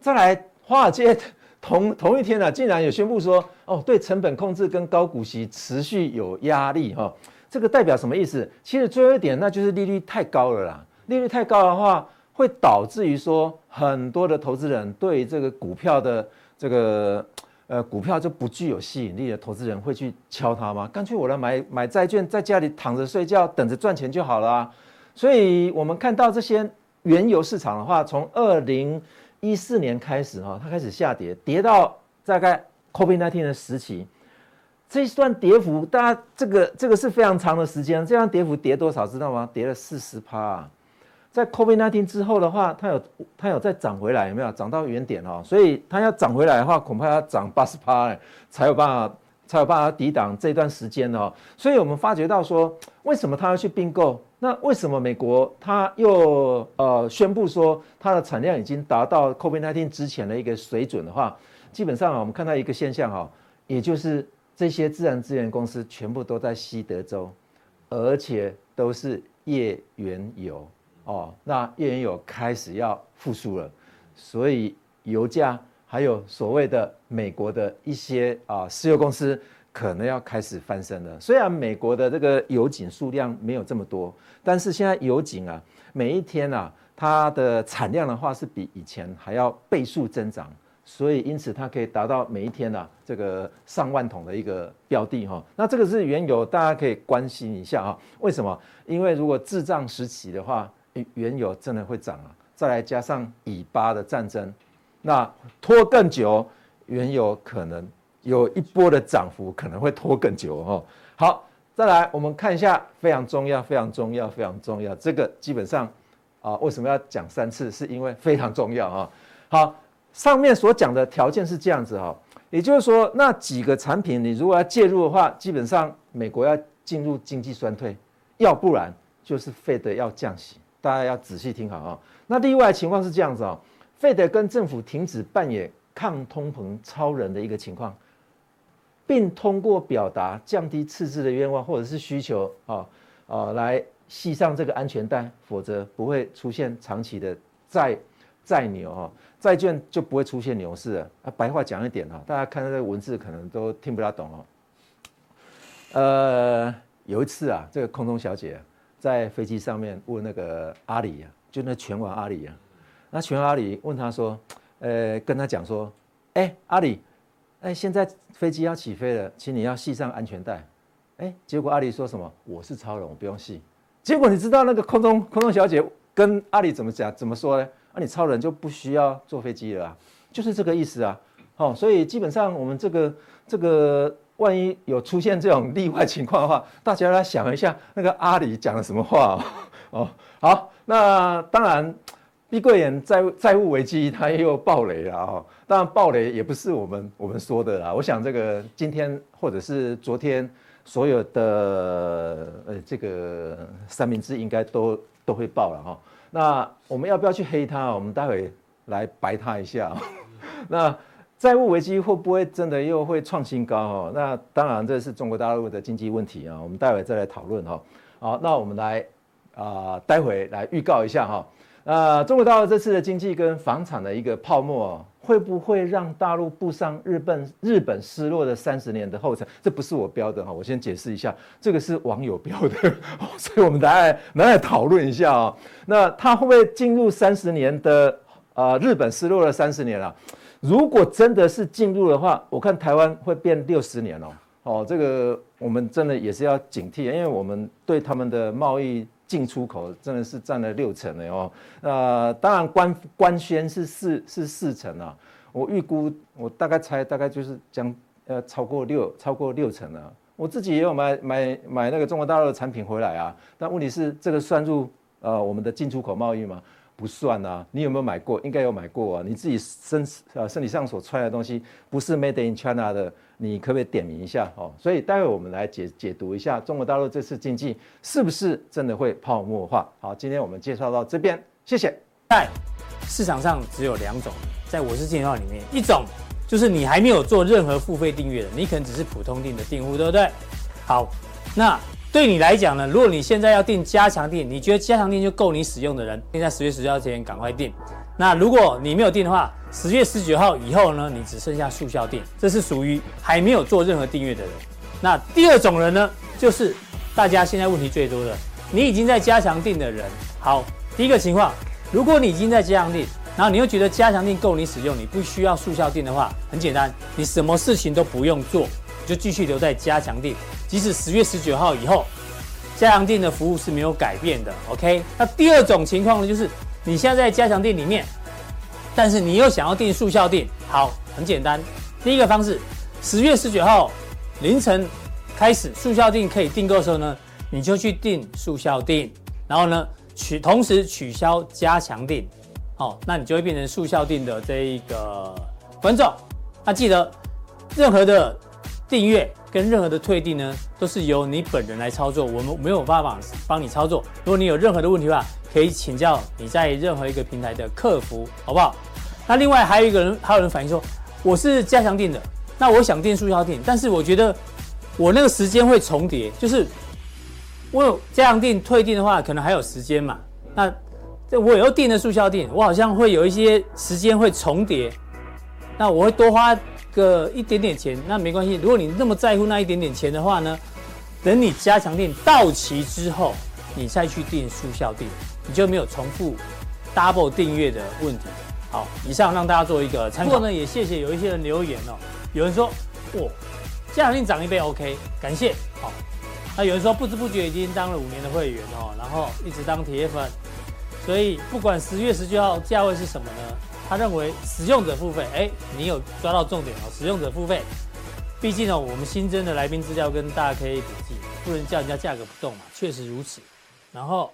再来，华尔街同同一天呢、啊，竟然也宣布说，哦，对成本控制跟高股息持续有压力哈、这个代表什么意思？其实最后一点，那就是利率太高了啦。利率太高的话，会导致于说很多的投资人对这个股票的这个呃股票就不具有吸引力的投资人会去敲它吗？干脆我来买买债券，在家里躺着睡觉，等着赚钱就好了啊。所以我们看到这些原油市场的话，从二零一四年开始哈，它开始下跌，跌到大概 COVID-19 的时期，这一段跌幅，大家这个这个是非常长的时间，这段跌幅跌多少知道吗？跌了四十趴。在 COVID-19 之后的话，它有它有再涨回来，有没有涨到原点哦？所以它要涨回来的话，恐怕要涨八十趴才有办法才有办法抵挡这段时间哦。所以我们发觉到说，为什么它要去并购？那为什么美国它又呃宣布说它的产量已经达到 COVID-19 之前的一个水准的话？基本上，我们看到一个现象哈，也就是这些自然资源公司全部都在西德州，而且都是页岩油。哦，那页岩油开始要复苏了，所以油价还有所谓的美国的一些啊石油公司可能要开始翻身了。虽然美国的这个油井数量没有这么多，但是现在油井啊，每一天啊，它的产量的话是比以前还要倍数增长，所以因此它可以达到每一天啊这个上万桶的一个标的哈。那这个是原油，大家可以关心一下啊。为什么？因为如果滞胀时期的话，原油真的会涨啊！再来加上以巴的战争，那拖更久，原油可能有一波的涨幅，可能会拖更久哦。好，再来我们看一下，非常重要，非常重要，非常重要。这个基本上啊，为什么要讲三次？是因为非常重要啊。好，上面所讲的条件是这样子哈，也就是说，那几个产品你如果要介入的话，基本上美国要进入经济衰退，要不然就是 Fed 要降息。大家要仔细听好啊！那另外情况是这样子啊，Fed 跟政府停止扮演抗通膨超人的一个情况，并通过表达降低赤字的愿望或者是需求啊啊来系上这个安全带，否则不会出现长期的债再牛哈，债券就不会出现牛市啊。白话讲一点哈，大家看到这个文字可能都听不大懂哦。呃，有一次啊，这个空中小姐。在飞机上面问那个阿里呀，就那拳王阿里呀，那拳王阿里问他说，呃，跟他讲说，哎，阿里，哎，现在飞机要起飞了，请你要系上安全带。哎，结果阿里说什么？我是超人，我不用系。结果你知道那个空中空中小姐跟阿里怎么讲？怎么说呢？啊，你超人就不需要坐飞机了啊，就是这个意思啊。好，所以基本上我们这个这个。万一有出现这种例外情况的话，大家来想一下，那个阿里讲了什么话哦？哦好，那当然，碧桂园债债务危机，它也有爆雷了哦。当然，爆雷也不是我们我们说的啦。我想这个今天或者是昨天，所有的呃这个三明治应该都都会爆了哈。那我们要不要去黑它？我们待会来白它一下。那。债务危机会不会真的又会创新高？哦，那当然这是中国大陆的经济问题啊，我们待会再来讨论哈。好，那我们来啊，待会来预告一下哈。那中国大陆这次的经济跟房产的一个泡沫，会不会让大陆步上日本日本失落的三十年的后尘？这不是我标的哈，我先解释一下，这个是网友标的，所以我们来来来讨论一下啊。那它会不会进入三十年的啊日本失落了三十年了？如果真的是进入的话，我看台湾会变六十年哦。哦，这个我们真的也是要警惕，因为我们对他们的贸易进出口真的是占了六成的哦。呃，当然官官宣是四是四成啊，我预估我大概猜大概就是将呃超过六超过六成啊。我自己也有买买买那个中国大陆的产品回来啊，但问题是这个算入呃我们的进出口贸易吗？不算啊，你有没有买过？应该有买过啊。你自己身呃身体上所穿的东西不是 Made in China 的，你可不可以点名一下哦？所以待会我们来解解读一下中国大陆这次经济是不是真的会泡沫化？好，今天我们介绍到这边，谢谢。在市场上只有两种，在我是金钱豹里面，一种就是你还没有做任何付费订阅的，你可能只是普通订的订户，对不对？好，那。对你来讲呢，如果你现在要订加强订，你觉得加强订就够你使用的人，现在十月十号前赶快订。那如果你没有订的话，十月十九号以后呢，你只剩下速效订，这是属于还没有做任何订阅的人。那第二种人呢，就是大家现在问题最多的，你已经在加强订的人。好，第一个情况，如果你已经在加强订，然后你又觉得加强订够你使用，你不需要速效订的话，很简单，你什么事情都不用做，就继续留在加强订，即使十月十九号以后，加强订的服务是没有改变的。OK，那第二种情况呢，就是你现在在加强订里面，但是你又想要订速效订，好，很简单，第一个方式，十月十九号。凌晨开始速效订可以订购的时候呢，你就去订速效订，然后呢取同时取消加强订，哦，那你就会变成速效订的这一个观众。那记得任何的订阅跟任何的退订呢，都是由你本人来操作，我们没有办法帮你操作。如果你有任何的问题的话，可以请教你在任何一个平台的客服，好不好？那另外还有一个人，还有人反映说，我是加强订的。那我想订速效订，但是我觉得我那个时间会重叠，就是我有加强订、退订的话，可能还有时间嘛。那这我又订了速效订，我好像会有一些时间会重叠，那我会多花个一点点钱，那没关系。如果你那么在乎那一点点钱的话呢，等你加强订到期之后，你再去订速效订，你就没有重复 double 订阅的问题。好，以上让大家做一个参考。不过呢，也谢谢有一些人留言哦。有人说，哇，加强錠涨一倍，OK，感谢。好，那有人说不知不觉已经当了五年的会员哦，然后一直当铁粉，所以不管十月十九号价位是什么呢？他认为使用者付费，哎，你有抓到重点哦，使用者付费。毕竟呢，我们新增的来宾资料跟大 K 笔记，不能叫人家价格不动嘛，确实如此。然后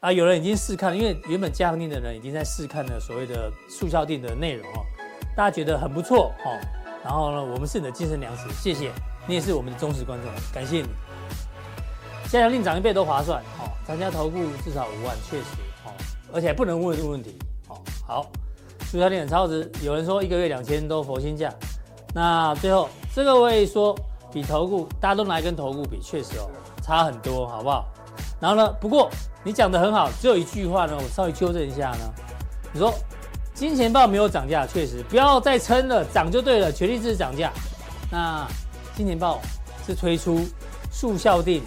啊，有人已经试看了，因为原本加强錠的人已经在试看了所谓的速效錠的内容哦，大家觉得很不错哦。然后呢，我们是你的精神粮食，谢谢你也是我们的忠实观众，感谢你。加强錠涨一倍都划算哦，参加投顾至少五万，确实哦，而且不能问问题哦。好，速效錠很超值，有人说一个月两千多佛心价。那最后这个位说比投顾，大家都拿来跟投顾比，确实哦差很多，好不好？然后呢，不过你讲的很好，只有一句话呢，我稍微纠正一下呢，你说。金钱豹没有涨价，确实不要再撑了，涨就对了，全力支持涨价。那金钱豹是推出速效定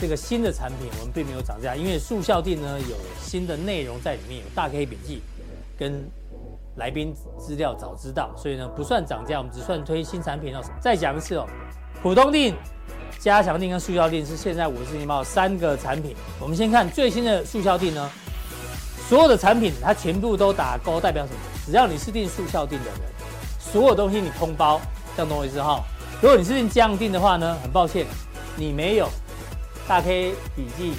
这个新的产品，我们并没有涨价，因为速效定呢有新的内容在里面，有大 K 笔记跟来宾资料早知道，所以呢不算涨价，我们只算推新产品哦。再讲一次哦，普通订、加强订跟速效订是现在五十金包三个产品。我们先看最新的速效订呢。所有的产品它全部都打勾，代表什么？只要你是订速效订的人，所有东西你通包，这样懂我意思哈？如果你是订加强订的话呢，很抱歉，你没有大 K 笔记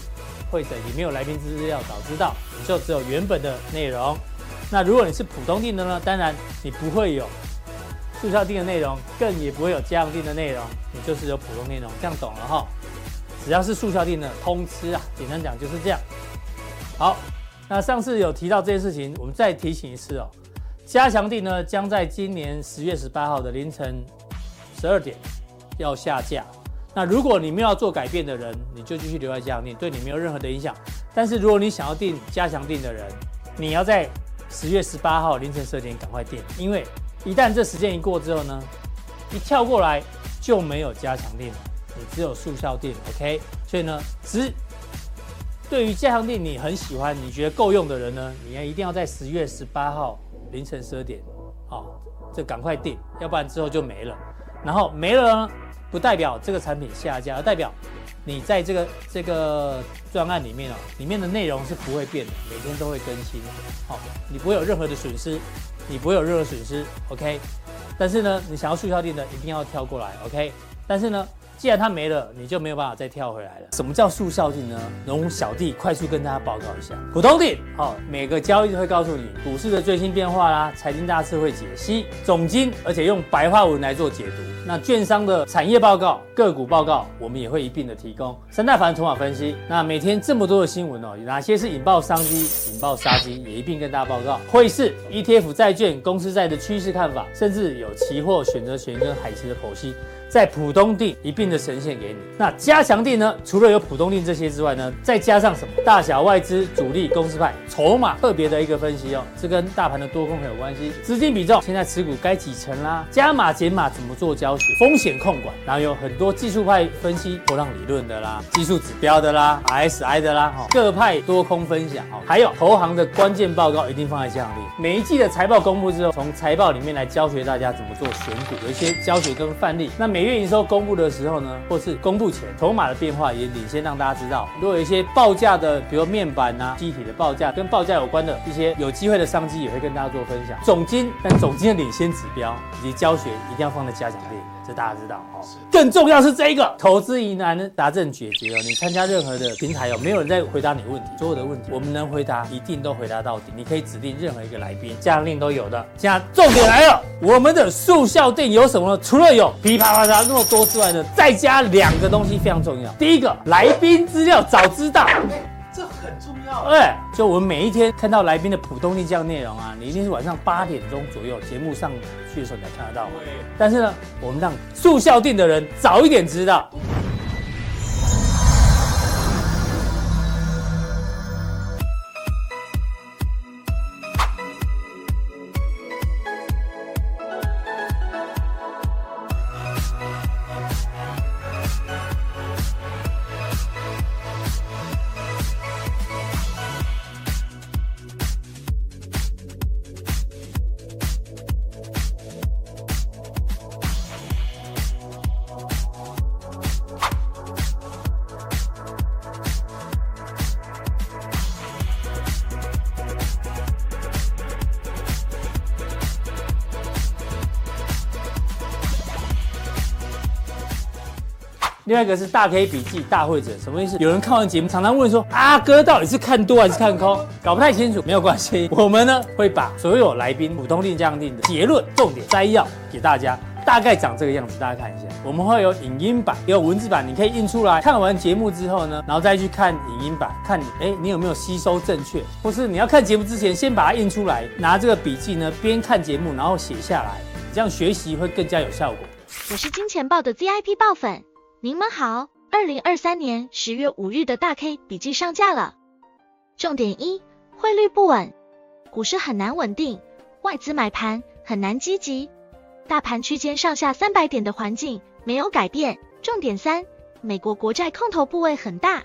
会诊，你没有来宾资料早知道，你就只有原本的内容。那如果你是普通订的呢？当然你不会有速效订的内容，更也不会有加强订的内容，你就是有普通内容，这样懂了哈？只要是速效订的通吃啊，简单讲就是这样。好。那上次有提到这件事情，我们再提醒一次哦。加强定呢，将在今年十月十八号的凌晨十二点要下架。那如果你没有要做改变的人，你就继续留在加强錠，对你没有任何的影响。但是如果你想要订加强定的人，你要在十月十八号凌晨十二点赶快订，因为一旦这时间一过之后呢，一跳过来就没有加强錠了，你只有速效錠。OK，所以呢，只。对于加强錠你很喜欢，你觉得够用的人呢，你要一定要在十月十八号凌晨十二点，好、哦，这赶快订，要不然之后就没了。然后没了呢，不代表这个产品下架，而代表你在这个这个专案里面哦，里面的内容是不会变的，每天都会更新，好、你不会有任何的损失，你不会有任何损失，OK。但是呢，你想要速效錠的一定要跳过来，OK。但是呢。既然它没了，你就没有办法再跳回来了。什么叫速效性呢？容小弟快速跟大家报告一下。普通订，好，每个交易日会告诉你股市的最新变化啦，财经大事会解析总经，而且用白话文来做解读。那券商的产业报告、个股报告，我们也会一并的提供。三大法人筹码分析，那每天这么多的新闻哦，有哪些是引爆商机、引爆杀机，也一并跟大家报告。汇市、ETF、债券、公司债的趋势看法，甚至有期货、选择权跟海期的剖析。在浦东地一并的呈现给你。那加强地呢？除了有浦东地这些之外呢，再加上什么？大小外资、主力、公司派、筹码特别的一个分析哦，这跟大盘的多空很有关系。资金比重，现在持股该几成啦？加码减码怎么做教学？风险控管，然后有很多技术派分析、波浪理论的啦，技术指标的啦，RSI 的啦，各派多空分享哦，还有投行的关键报告一定放在加强錠。每一季的财报公布之后，从财报里面来教学大家怎么做选股，有一些教学跟范例。那每每月营收公布的时候呢，或是公布前，筹码的变化也领先让大家知道。如果有一些报价的，比如面板啊、机体的报价，跟报价有关的一些有机会的商机，也会跟大家做分享。总金，但总金的领先指标以及教学一定要放在加强錠。这大家知道哦，更重要是这一个投资疑难答正解决哦。你参加任何的平台哦，没有人在回答你问题，所有的问题我们能回答，一定都回答到底。你可以指定任何一个来宾，加强錠都有的。现在重点来了，我们的速效店有什么呢？除了有噼啪啪啪那么多之外呢，再加两个东西非常重要。第一个，来宾资料早知道。这很重要。对，就我们每一天看到来宾的普通力这样内容啊，你一定是晚上八点钟左右节目上去的时候你才看得到。对。但是呢，我们让速效定的人早一点知道。另外一个是大 K 笔记大会者，什么意思？有人看完节目，常常问说：阿哥到底是看多还是看空？搞不太清楚，没有关系，我们呢会把所有来宾普通錠、加强錠的结论、重点摘要给大家，大概长这个样子，大家看一下。我们会有影音版，也有文字版，你可以印出来。看完节目之后呢，然后再去看影音版，看你哎你有没有吸收正确，或是你要看节目之前先把它印出来，拿这个笔记呢边看节目，然后写下来，这样学习会更加有效果。我是金钱豹的 VIP 爆粉。您们好，二零二三年十月五日的大 K 笔记上架了。重点一，汇率不稳，股市很难稳定，外资买盘很难积极，大盘区间上下三百点的环境没有改变。重点三，美国国债空头部位很大，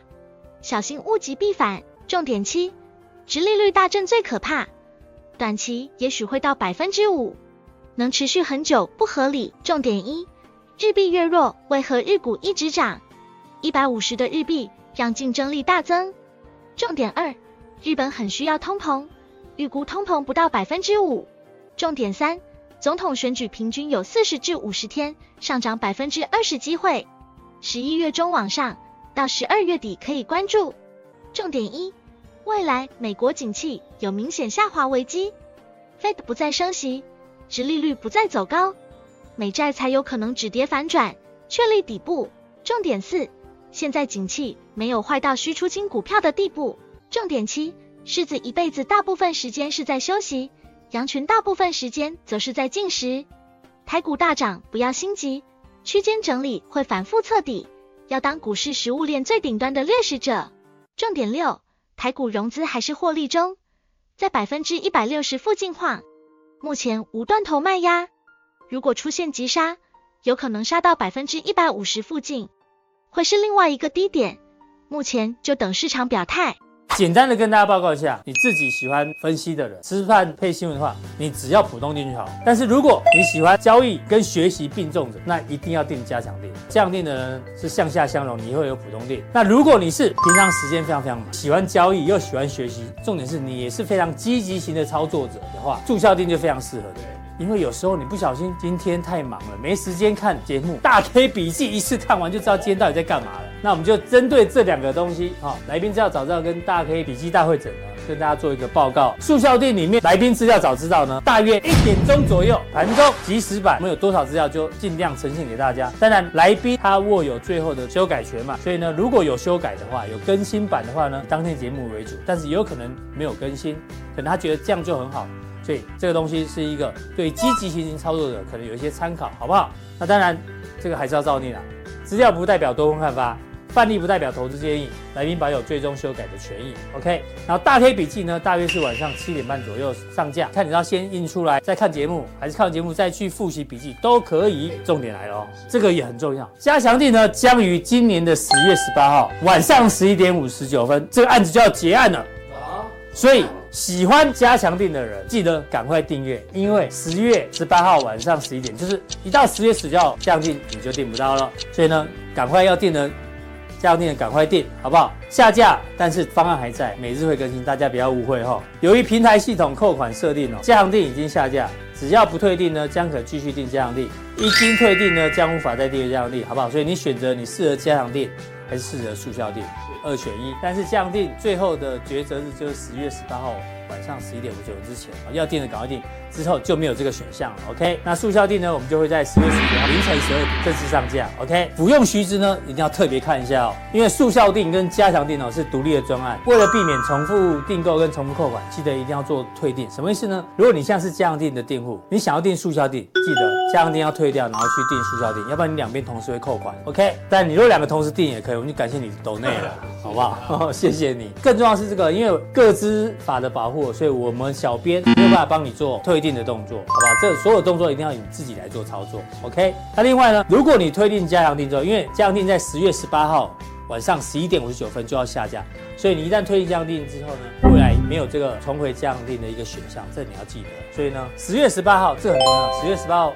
小心物极必反。重点七，殖利率大震最可怕，短期也许会到百分之五，能持续很久不合理。重点一。日币越弱，为何日股一直涨？一百五十的日币让竞争力大增。重点二，日本很需要通膨，预估通膨不到百分之五。重点三，总统选举平均有四十至五十天上涨百分之二十机会，十一月中往上到十二月底可以关注。重点一，未来美国景气有明显下滑危机，Fed 不再升息，殖利率不再走高。美债才有可能止跌反转，确立底部。重点四，现在景气没有坏到需出清股票的地步。重点七，狮子一辈子大部分时间是在休息，羊群大部分时间则是在进食。台股大涨不要心急，区间整理会反复测底，要当股市食物链最顶端的掠食者。重点六，台股融资还是获利中，在百分之一百六十附近晃，目前无断头卖压。如果出现急杀，有可能杀到百分之一百五十附近，会是另外一个低点。目前就等市场表态。简单的跟大家报告一下，你自己喜欢分析的人，吃饭配新闻的话，你只要普通錠就好。但是如果你喜欢交易跟学习并重的，那一定要定加强錠。加强錠的人是向下相容，你会有普通定。那如果你是平常时间非常非常忙，喜欢交易又喜欢学习，重点是你也是非常积极型的操作者的话，住校定就非常适合的。因为有时候你不小心今天太忙了，没时间看节目，大 K 笔记一次看完就知道今天到底在干嘛了。那我们就针对这两个东西，好，来宾资料早知道跟大 K 笔记大会诊呢，跟大家做一个报告。速效店里面来宾资料早知道呢，大约一点钟左右盘中即时版，我们有多少资料就尽量呈现给大家。当然，来宾他握有最后的修改权嘛，所以呢，如果有修改的话，有更新版的话呢，当天节目为主，但是也有可能没有更新，可能他觉得这样就很好。所以这个东西是一个对积极型操作者可能有一些参考，好不好？那当然，这个还是要照念啊。资料不代表多空看法。范例不代表投资建议，来宾保有最终修改的权益。OK，然后大 K 笔记呢，大约是晚上七点半左右上架，看你要先印出来再看节目，还是看完节目再去复习笔记都可以。重点来了哦，这个也很重要。加强地呢，将于今年的十月十八号晚上十一点五十九分，这个案子就要结案了。所以喜欢加强錠的人，记得赶快订阅，因为十月十八号晚上十一点，就是一到十月十九号加强錠你就订不到了。所以呢，赶快要订的。加强錠的赶快订，好不好？下架，但是方案还在，每日会更新，大家不要误会哈。由于平台系统扣款设定哦，加强錠已经下架，只要不退订呢，将可继续订加强錠；一经退订呢，将无法再订阅加强錠，好不好？所以你选择你适合加强錠还是适合速效錠，二选一。但是这样定最后的抉择日就是十月十八号。晚上十一点五十九之前要订的赶快订，之后就没有这个选项了。OK，那速效订呢？我们就会在十月十九号凌晨十二点正式上架。OK，服用须知呢，一定要特别看一下哦，因为速效订跟加强订哦是独立的专案，为了避免重复订购跟重复扣款，记得一定要做退订。什么意思呢？如果你现在是加强订的订户，你想要订速效订，记得加强订要退掉，然后去订速效订，要不然你两边同时会扣款。OK，但你如果两个同时订也可以，我们就感谢你抖内了，好不好？哦，谢谢你。更重要是这个，因为个资法的保护。所以，我们小编没有办法帮你做退订的动作，好不好？这所有动作一定要你自己来做操作，OK？那另外呢，如果你退订加强錠之后，因为加强订在十月十八号晚上十一点五十九分就要下架，所以你一旦退订加强订之后呢，未来没有这个重回加强錠的一个选项，这你要记得。所以呢，十月十八号这很重要，十月十八号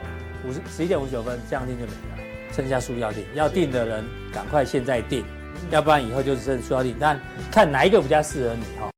五十十一点五十九分加强錠就没了，剩下速效錠，要订的人赶快现在订，要不然以后就只剩速效錠，但看哪一个比较适合你哈。